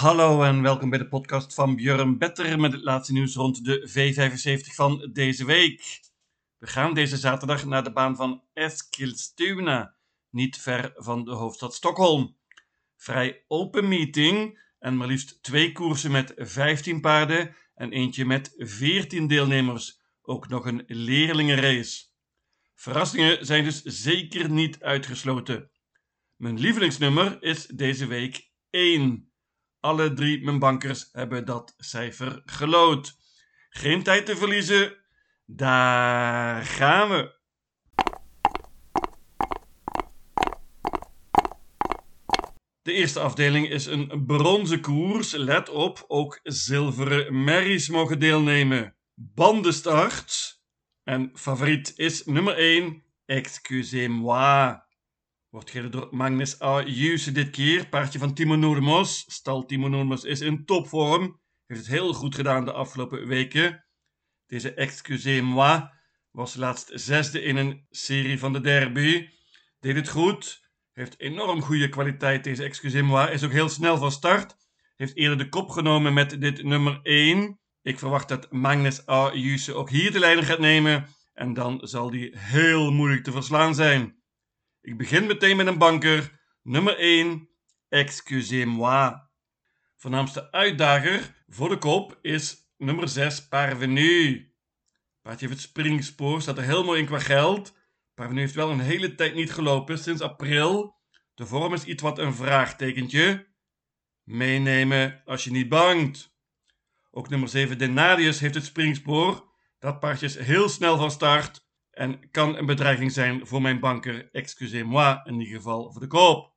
Hallo en welkom bij de podcast van Björn Better met het laatste nieuws rond de V75 van deze week. We gaan deze zaterdag naar de baan van Eskilstuna, niet ver van de hoofdstad Stockholm. Vrij open meeting en maar liefst twee koersen met 15 paarden en eentje met 14 deelnemers. Ook nog een leerlingenrace. Verrassingen zijn dus zeker niet uitgesloten. Mijn lievelingsnummer is deze week 1. Alle drie mijn bankers hebben dat cijfer gelood. Geen tijd te verliezen. Daar gaan we. De eerste afdeling is een bronzen koers. Let op, ook zilveren merries mogen deelnemen. Bandenstart. En favoriet is nummer 1, Excusez-moi. Wordt gereden door Magnus A. Dit keer. Paardje van Timo Noormos. Stal Timo Noormos is in topvorm. Heeft het heel goed gedaan de afgelopen weken. Deze Excusez-moi was laatst zesde in een serie van de derby. Deed het goed. Heeft enorm goede kwaliteit deze Excusez-moi. Is ook heel snel van start. Heeft eerder de kop genomen met dit nummer 1. Ik verwacht dat Magnus A. Ook hier de leiding gaat nemen. En dan zal die heel moeilijk te verslaan zijn. Ik begin meteen met een banker. Nummer 1. Excusez-moi. Voornaamste uitdager voor de kop is nummer 6. Parvenu. Paardje heeft het springspoor, staat er heel mooi in qua geld. Parvenu heeft wel een hele tijd niet gelopen, sinds april. De vorm is iets wat een vraagtekentje. Meenemen als je niet bangt. Ook nummer 7 Denarius heeft het springspoor. Dat paardje is heel snel van start en kan een bedreiging zijn voor mijn banker. Excusez-moi, in ieder geval voor de koop.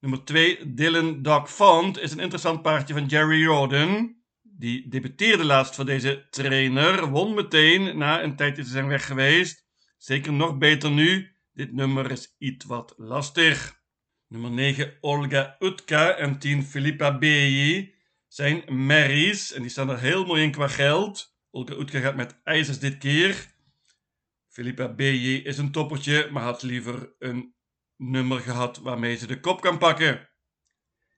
Nummer 2, Dylan Font, is een interessant paardje van Jerry Roden. Die debuteerde laatst voor deze trainer, won meteen na een tijdje te zijn weg geweest. Zeker nog beter nu, dit nummer is iets wat lastig. Nummer 9, Olga Utka en 10, Filippa Beji zijn merries en die staan er heel mooi in qua geld. Olga Utka gaat met ijzers dit keer. Philippa BJ is een toppertje, maar had liever een nummer gehad waarmee ze de kop kan pakken.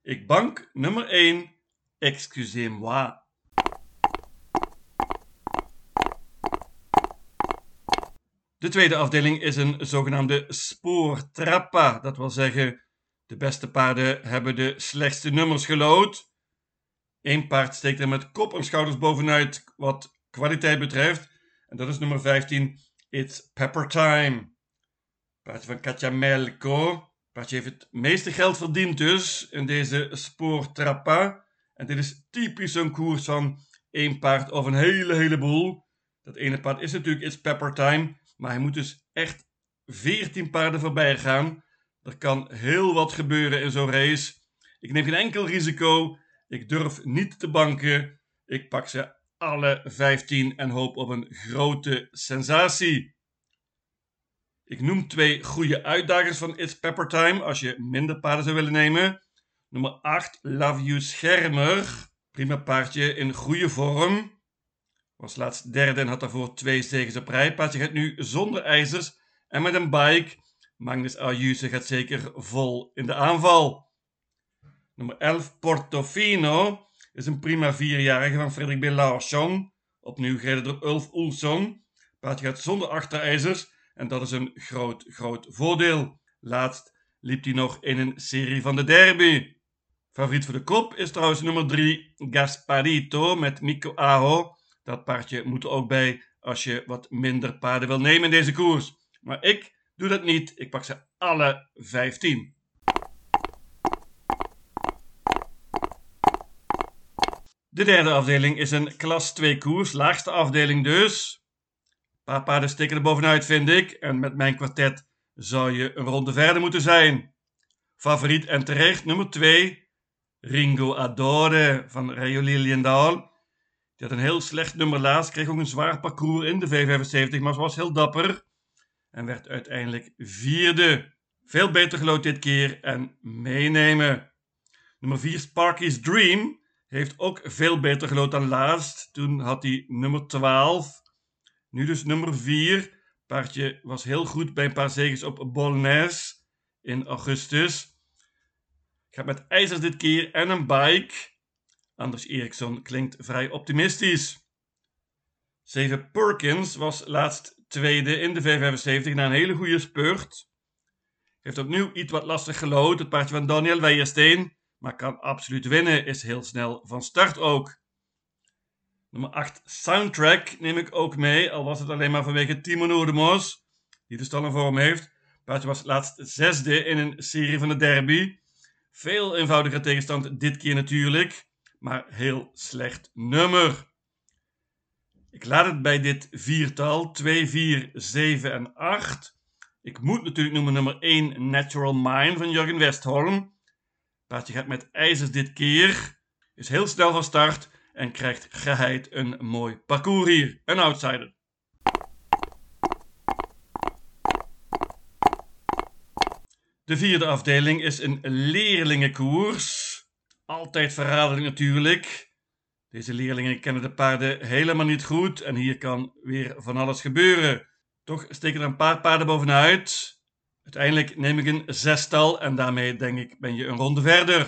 Ik bank nummer 1. Excusez-moi. De tweede afdeling is een zogenaamde spoortrappa. Dat wil zeggen, de beste paarden hebben de slechtste nummers gelood. Eén paard steekt er met kop en schouders bovenuit wat kwaliteit betreft. En dat is nummer 15, It's Pepper Time. Paardje van Katja Melko. Paardje heeft het meeste geld verdiend dus in deze spoortrappa. En dit is typisch een koers van één paard of een hele heleboel. Dat ene paard is natuurlijk It's Pepper Time. Maar hij moet dus echt 14 paarden voorbij gaan. Er kan heel wat gebeuren in zo'n race. Ik neem geen enkel risico. Ik durf niet te banken. Ik pak ze alle 15 en hoop op een grote sensatie. Ik noem twee goede uitdagers van It's Pepper Time als je minder paarden zou willen nemen. Nummer 8, Love You Schermer. Prima paardje in goede vorm. Was laatst derde en had daarvoor twee zegens op rij. Paardje gaat nu zonder ijzers en met een bike. Magnus Ayuse gaat zeker vol in de aanval. Nummer 11, Portofino is een prima vierjarige van Frederik B. Larsson. Opnieuw gereden door Ulf Oelson. Paardje gaat zonder achterijzers en dat is een groot, groot voordeel. Laatst liep hij nog in een serie van de derby. Favoriet voor de kop is trouwens nummer 3 Gasparito met Mico Aho. Dat paardje moet er ook bij als je wat minder paarden wil nemen in deze koers. Maar ik doe dat niet. Ik pak ze alle 15. De derde afdeling is een klas 2 koers, laagste afdeling dus. Een paar paarden steken er bovenuit, vind ik. En met mijn kwartet zou je een ronde verder moeten zijn. Favoriet en terecht nummer 2, Ringo Adore van Rayo Liliendaal. Die had een heel slecht nummer laatst, kreeg ook een zwaar parcours in de V75, maar ze was heel dapper. En werd uiteindelijk vierde. Veel beter gelood dit keer en meenemen. Nummer 4, Sparky's Dream heeft ook veel beter gelood dan laatst. Toen had hij nummer 12. Nu dus nummer 4. Paardje was heel goed bij een paar zegens op Bolnes in augustus. Gaat met ijzers dit keer en een bike. Anders Eriksson klinkt vrij optimistisch. 7 Perkins was laatst tweede in de V75 na een hele goede spurt. Heeft opnieuw iets wat lastig gelood, het paardje van Daniel Weijersteen, maar kan absoluut winnen, is heel snel van start ook. Nummer 8 Soundtrack neem ik ook mee, al was het alleen maar vanwege Timo Noordemos, die de stal in vorm heeft. Paardje was laatst zesde in een serie van de derby. Veel eenvoudiger tegenstand dit keer natuurlijk, maar heel slecht nummer. Ik laat het bij dit viertal 2, 4, 7 en 8. Ik moet natuurlijk noemen nummer 1 Natural Mind van Jurgen Westholm. Paardje gaat met ijzers dit keer. Is heel snel van start en krijgt geheid een mooi parcours hier. Een outsider. De vierde afdeling is een leerlingenkoers. Altijd verraderlijk natuurlijk. Deze leerlingen kennen de paarden helemaal niet goed en hier kan weer van alles gebeuren. Toch steken er een paar paarden bovenuit. Uiteindelijk neem ik een zestal en daarmee denk ik ben je een ronde verder.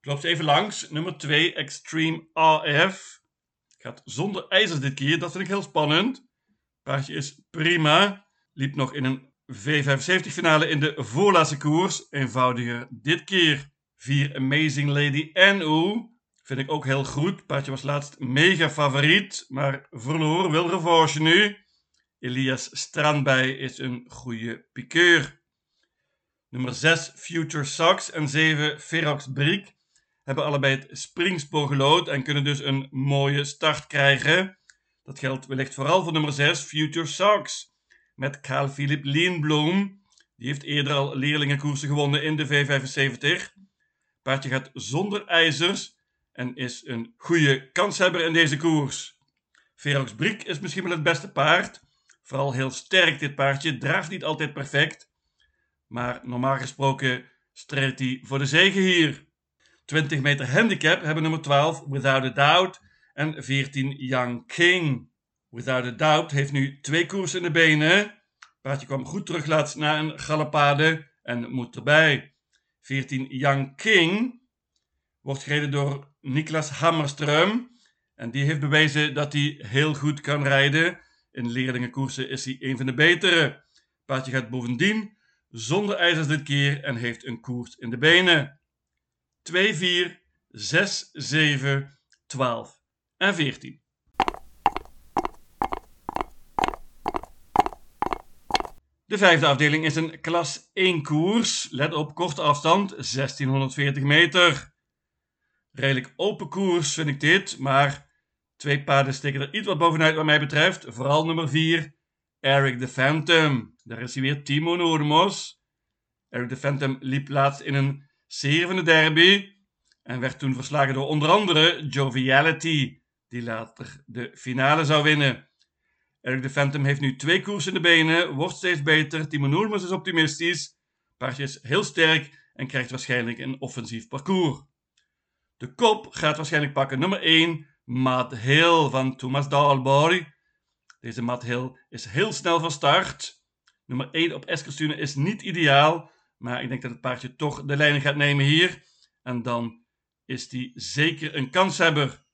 Ik loop even langs. Nummer 2 Extreme AF. Gaat zonder ijzers dit keer, dat vind ik heel spannend. Paardje is prima. Liep nog in een V75 finale in de voorlaatste koers. Eenvoudiger dit keer. 4 Amazing Lady NU. Vind ik ook heel goed. Paardje was laatst mega favoriet, maar verloor. Wil revanche nu. Elias Strandbij is een goede piqueur. Nummer 6 Future Sox en 7 Ferox Briek hebben allebei het springspoor gelood en kunnen dus een mooie start krijgen. Dat geldt wellicht vooral voor nummer 6 Future Sox met Carl Philip Leenbloem. Die heeft eerder al leerlingenkoersen gewonnen in de V75. Paardje gaat zonder ijzers en is een goede kanshebber in deze koers. Ferox Briek is misschien wel het beste paard. Vooral heel sterk dit paardje, draagt niet altijd perfect. Maar normaal gesproken strijdt hij voor de zege hier. 20 meter handicap hebben nummer 12 Without a Doubt en 14 Young King. Without a Doubt heeft nu twee koersen in de benen. Paardje kwam goed terug laatst na een galopade en moet erbij. 14 Young King wordt gereden door Niklas Hammerström. En die heeft bewezen dat hij heel goed kan rijden. In leerlingenkoersen is hij een van de betere. Paardje gaat bovendien zonder ijzers dit keer en heeft een koers in de benen. 2, 4, 6, 7, 12 en 14. De vijfde afdeling is een klas 1 koers. Let op, korte afstand, 1640 meter. Redelijk open koers vind ik dit, maar twee paarden steken er iets wat bovenuit wat mij betreft. Vooral nummer 4, Eric the Phantom. Daar is hij weer, Timo Noormos. Eric the Phantom liep laatst in een serie derby en werd toen verslagen door onder andere Joviality, die later de finale zou winnen. Eric de Phantom heeft nu twee koers in de benen, wordt steeds beter. Timo Noormos is optimistisch. Paardje is heel sterk en krijgt waarschijnlijk een offensief parcours. De kop gaat waarschijnlijk pakken nummer 1, Matt Hill van Thomas Dahlborg. Deze Matt Hill is heel snel van start. Nummer 1 op Eskilstune is niet ideaal, maar ik denk dat het paardje toch de leiding gaat nemen hier. En dan is die zeker een kanshebber.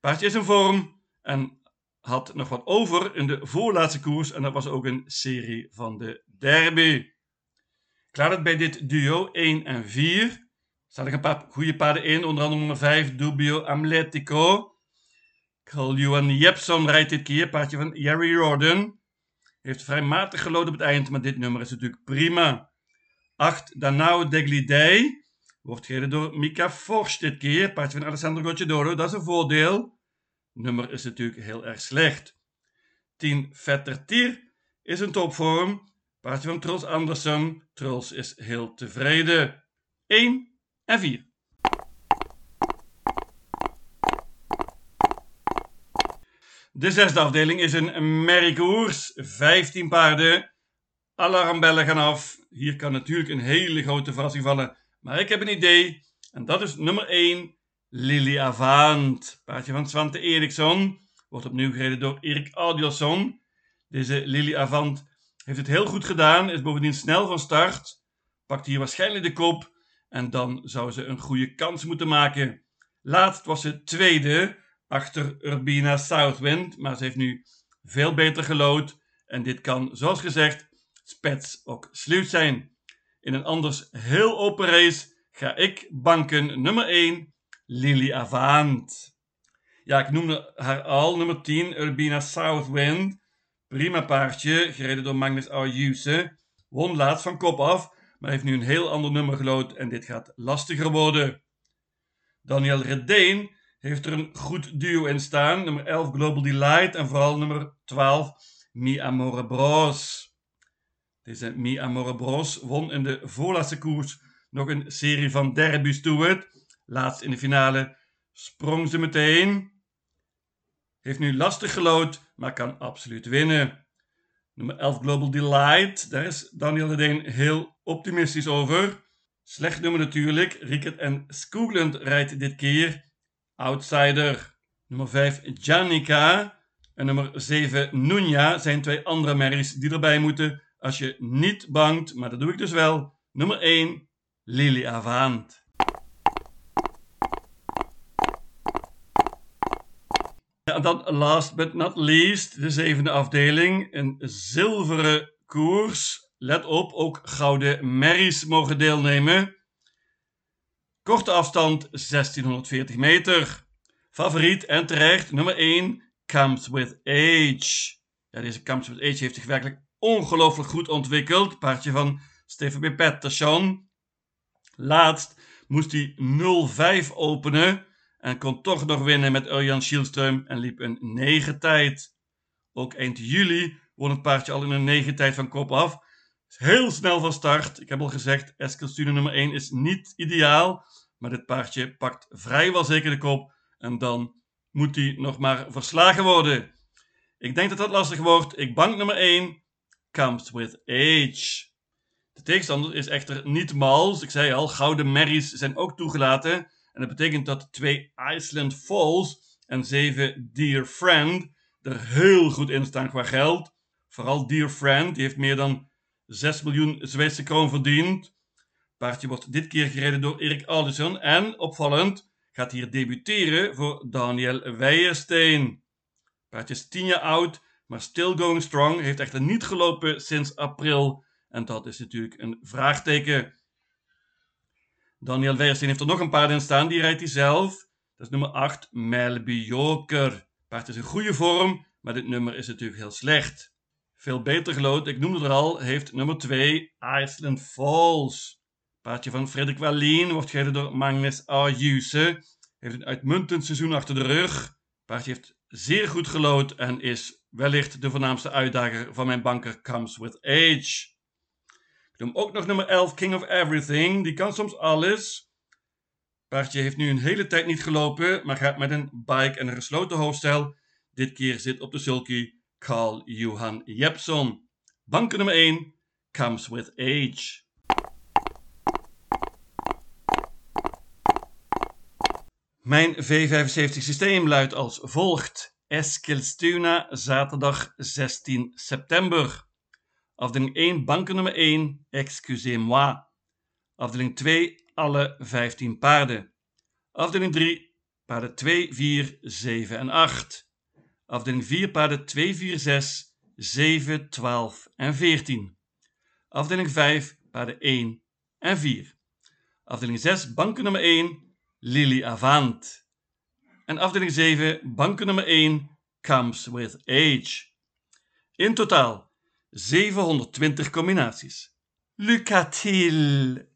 Paardje is in vorm en had nog wat over in de voorlaatste koers en dat was ook een serie van de derby. Klaar het bij dit duo 1 en 4 staan er een paar goede paarden in, onder andere nummer 5 Dubio Amletico. Carl Johan Jepson rijdt dit keer, paardje van Jerry Jordan. Heeft vrij matig gelood op het eind, maar dit nummer is natuurlijk prima. 8 Danao Deglidei wordt gereden door Mika Forst dit keer, paardje van Alessandro Gocciadoro, dat is een voordeel. Nummer is natuurlijk heel erg slecht. 10 Vetter Tier is een topvorm. Paardje van Truls Andersen. Truls is heel tevreden. 1 en 4. De zesde afdeling is een merriekoers. 15 paarden. Alarmbellen gaan af. Hier kan natuurlijk een hele grote verrassing vallen. Maar ik heb een idee. En dat is nummer 1. Lily Avant. Paardje van Svante Eriksson. Wordt opnieuw gereden door Erik Audiosson. Deze Lily Avant heeft het heel goed gedaan. Is bovendien snel van start. Pakt hier waarschijnlijk de kop En dan zou ze een goede kans moeten maken. Laatst was ze tweede achter Urbina Southwind, maar ze heeft nu veel beter gelood. En dit kan, zoals gezegd, spets ook sluit zijn. In een anders heel open race ga ik banken nummer 1, Lily Avant. Ja, ik noemde haar al, nummer 10, Urbina Southwind. Prima paardje, gereden door Magnus Ayuse. Won laatst van kop af, maar heeft nu een heel ander nummer gelood en dit gaat lastiger worden. Daniel Redeen heeft er een goed duo in staan. Nummer 11 Global Delight en vooral nummer 12 Mi Amore Bros. Deze Mi Amore Bros won in de voorlaatste koers nog een serie van derbies toe. Laatst in de finale sprong ze meteen. Heeft nu lastig gelood, maar kan absoluut winnen. Nummer 11 Global Delight, daar is Daniel Redeen heel optimistisch over. Slecht nummer natuurlijk. Rickert en Skoogland rijdt dit keer. Outsider. Nummer 5 Janica. En nummer 7 Nunja zijn twee andere merries die erbij moeten als je niet bangt, maar dat doe ik dus wel. Nummer 1 Lily Avant. En dan last but not least, de zevende afdeling. Een zilveren koers. Let op, ook gouden merries mogen deelnemen. Korte afstand 1640 meter. Favoriet en terecht nummer 1 Comes With Age. Deze Comes With Age heeft zich werkelijk ongelooflijk goed ontwikkeld. Paardje van Stefan B. Pettersson. Laatst moest hij 0-5 openen en kon toch nog winnen met Urjan Schielström en liep een 9 tijd. Ook eind juli won het paardje al in een 9 tijd van kop af. Heel snel van start. Ik heb al gezegd, Eskilstune nummer 1 is niet ideaal. Maar dit paardje pakt vrijwel zeker de kop. En dan moet hij nog maar verslagen worden. Ik denk dat dat lastig wordt. Ik bank nummer 1. Comes with age. De tegenstander is echter niet mals. Ik zei al, gouden merries zijn ook toegelaten. En dat betekent dat twee Iceland Falls en zeven Dear Friend er heel goed in staan qua geld. Vooral Dear Friend, die heeft meer dan 6 miljoen Zweedse kroon verdiend. Paardje wordt dit keer gereden door Erik Alderson en, opvallend, gaat hier debuteren voor Daniel Weijersteen. Paardje is 10 jaar oud, maar still going strong, heeft echter niet gelopen sinds april en dat is natuurlijk een vraagteken. Daniel Weijersteen heeft er nog een paard in staan, die rijdt hij zelf. Dat is nummer 8, Melby Joker. Paard is in goede vorm, maar dit nummer is natuurlijk heel slecht. Veel beter gelood, ik noemde er al, heeft nummer 2 Iceland Falls. Paardje van Frederik Wallien wordt gereden door Magnus Ayuse. Heeft een uitmuntend seizoen achter de rug. Paardje heeft zeer goed gelood en is wellicht de voornaamste uitdager van mijn banker Comes With Age. Ik noem ook nog nummer 11 King of Everything. Die kan soms alles. Paardje heeft nu een hele tijd niet gelopen, maar gaat met een bike en een gesloten hoofdstel. Dit keer zit op de sulky Carl Johan Jepson. Banken nummer 1 comes with age. Mijn V75 systeem luidt als volgt. Eskilstuna, zaterdag 16 september. Afdeling 1, banken nummer 1, excusez-moi. Afdeling 2, alle 15 paarden. Afdeling 3, paarden 2, 4, 7 en 8. Afdeling 4 paarden 2, 4, 6, 7, 12 en 14. Afdeling 5 paarden 1 en 4. Afdeling 6 banken nummer 1 Lily Avant. En afdeling 7 banken nummer 1 Comes with Age. In totaal 720 combinaties. Lucatil.